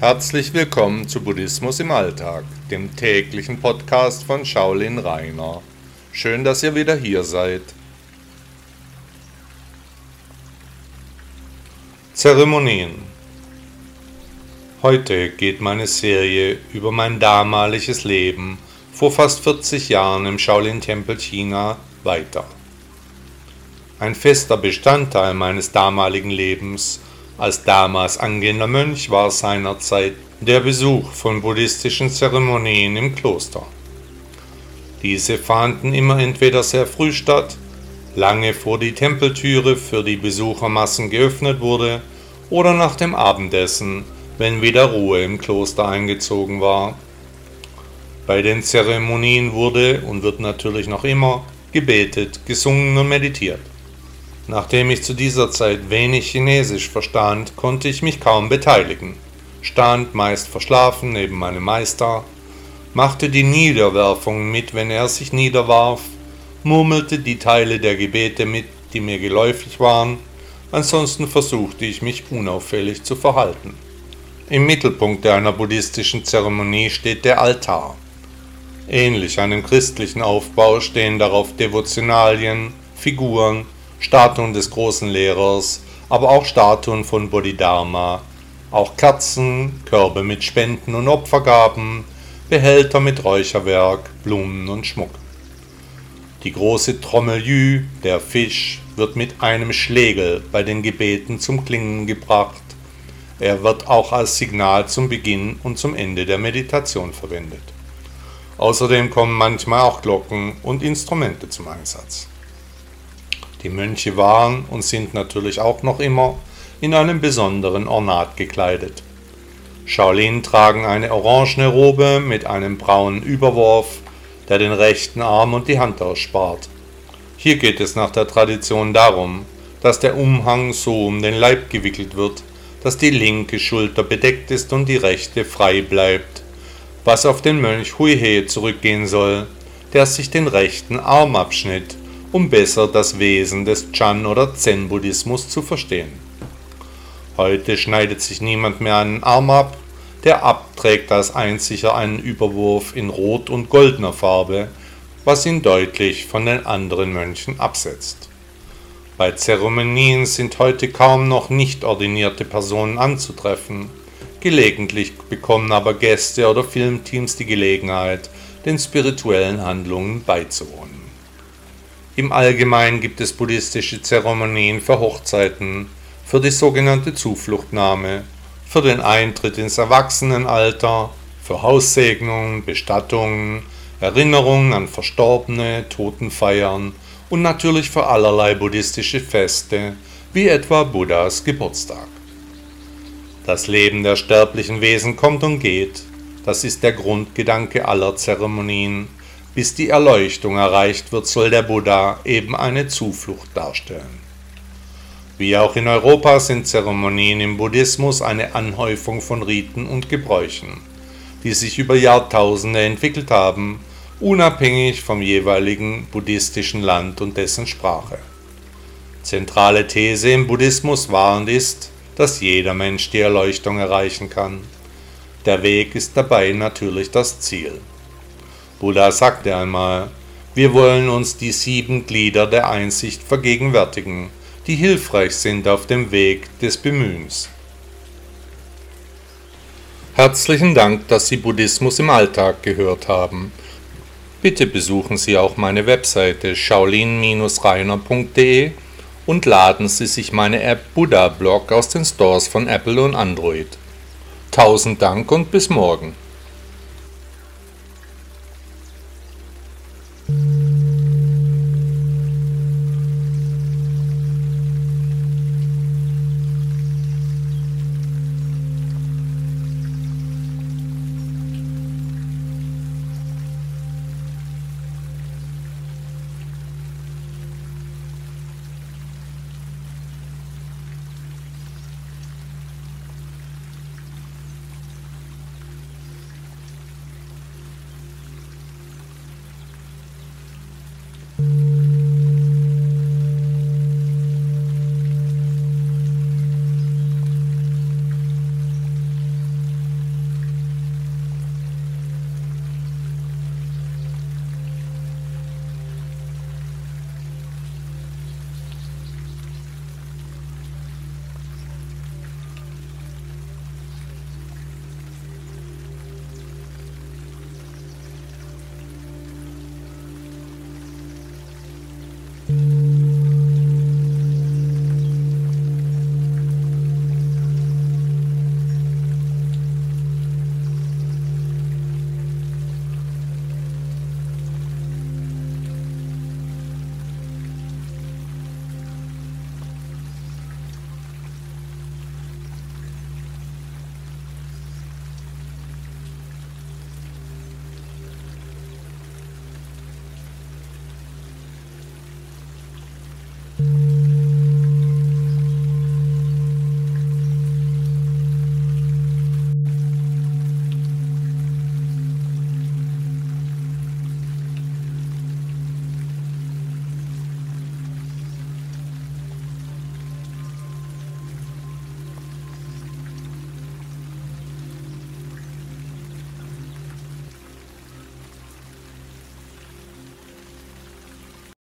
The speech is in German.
Herzlich willkommen zu Buddhismus im Alltag, dem täglichen Podcast von Shaolin Rainer. Schön, dass ihr wieder hier seid. Zeremonien Heute geht meine Serie über mein damaliges Leben vor fast 40 Jahren im Shaolin-Tempel China weiter. Ein fester Bestandteil meines damaligen Lebens als damals angehender Mönch war seinerzeit der Besuch von buddhistischen Zeremonien im Kloster. Diese fanden immer entweder sehr früh statt, lange vor die Tempeltüre für die Besuchermassen geöffnet wurde, oder nach dem Abendessen, wenn wieder Ruhe im Kloster eingezogen war. Bei den Zeremonien wurde und wird natürlich noch immer gebetet, gesungen und meditiert. Nachdem ich zu dieser Zeit wenig Chinesisch verstand, konnte ich mich kaum beteiligen, stand meist verschlafen neben meinem Meister, machte die Niederwerfung mit, wenn er sich niederwarf, murmelte die Teile der Gebete mit, die mir geläufig waren, ansonsten versuchte ich mich unauffällig zu verhalten. Im Mittelpunkt einer buddhistischen Zeremonie steht der Altar. Ähnlich einem christlichen Aufbau stehen darauf Devotionalien, Figuren, Statuen des großen Lehrers, aber auch Statuen von Bodhidharma, auch Kerzen, Körbe mit Spenden und Opfergaben, Behälter mit Räucherwerk, Blumen und Schmuck. Die große Trommel Jü, der Fisch, wird mit einem Schlegel bei den Gebeten zum Klingen gebracht. Er wird auch als Signal zum Beginn und zum Ende der Meditation verwendet. Außerdem kommen manchmal auch Glocken und Instrumente zum Einsatz. Die Mönche waren und sind natürlich auch noch immer in einem besonderen Ornat gekleidet. Shaolin tragen eine orangene Robe mit einem braunen Überwurf, der den rechten Arm und die Hand ausspart. Hier geht es nach der Tradition darum, dass der Umhang so um den Leib gewickelt wird, dass die linke Schulter bedeckt ist und die rechte frei bleibt, was auf den Mönch Huihe zurückgehen soll, der sich den rechten Arm abschnitt um besser das Wesen des Chan- oder Zen-Buddhismus zu verstehen. Heute schneidet sich niemand mehr einen Arm ab, der abträgt als einziger einen Überwurf in rot und goldener Farbe, was ihn deutlich von den anderen Mönchen absetzt. Bei Zeremonien sind heute kaum noch nicht ordinierte Personen anzutreffen. Gelegentlich bekommen aber Gäste oder Filmteams die Gelegenheit, den spirituellen Handlungen beizuwohnen. Im Allgemeinen gibt es buddhistische Zeremonien für Hochzeiten, für die sogenannte Zufluchtnahme, für den Eintritt ins Erwachsenenalter, für Haussegnungen, Bestattungen, Erinnerungen an Verstorbene, Totenfeiern und natürlich für allerlei buddhistische Feste, wie etwa Buddhas Geburtstag. Das Leben der sterblichen Wesen kommt und geht, das ist der Grundgedanke aller Zeremonien, bis die Erleuchtung erreicht wird, soll der Buddha eben eine Zuflucht darstellen. Wie auch in Europa sind Zeremonien im Buddhismus eine Anhäufung von Riten und Gebräuchen, die sich über Jahrtausende entwickelt haben, unabhängig vom jeweiligen buddhistischen Land und dessen Sprache. Zentrale These im Buddhismus war und ist, dass jeder Mensch die Erleuchtung erreichen kann. Der Weg ist dabei natürlich das Ziel. Buddha sagte einmal, wir wollen uns die sieben Glieder der Einsicht vergegenwärtigen, die hilfreich sind auf dem Weg des Bemühens. Herzlichen Dank, dass Sie Buddhismus im Alltag gehört haben. Bitte besuchen Sie auch meine Webseite shaolin-reiner.de und laden Sie sich meine App Buddha Blog aus den Stores von Apple und Android. Tausend Dank und bis morgen.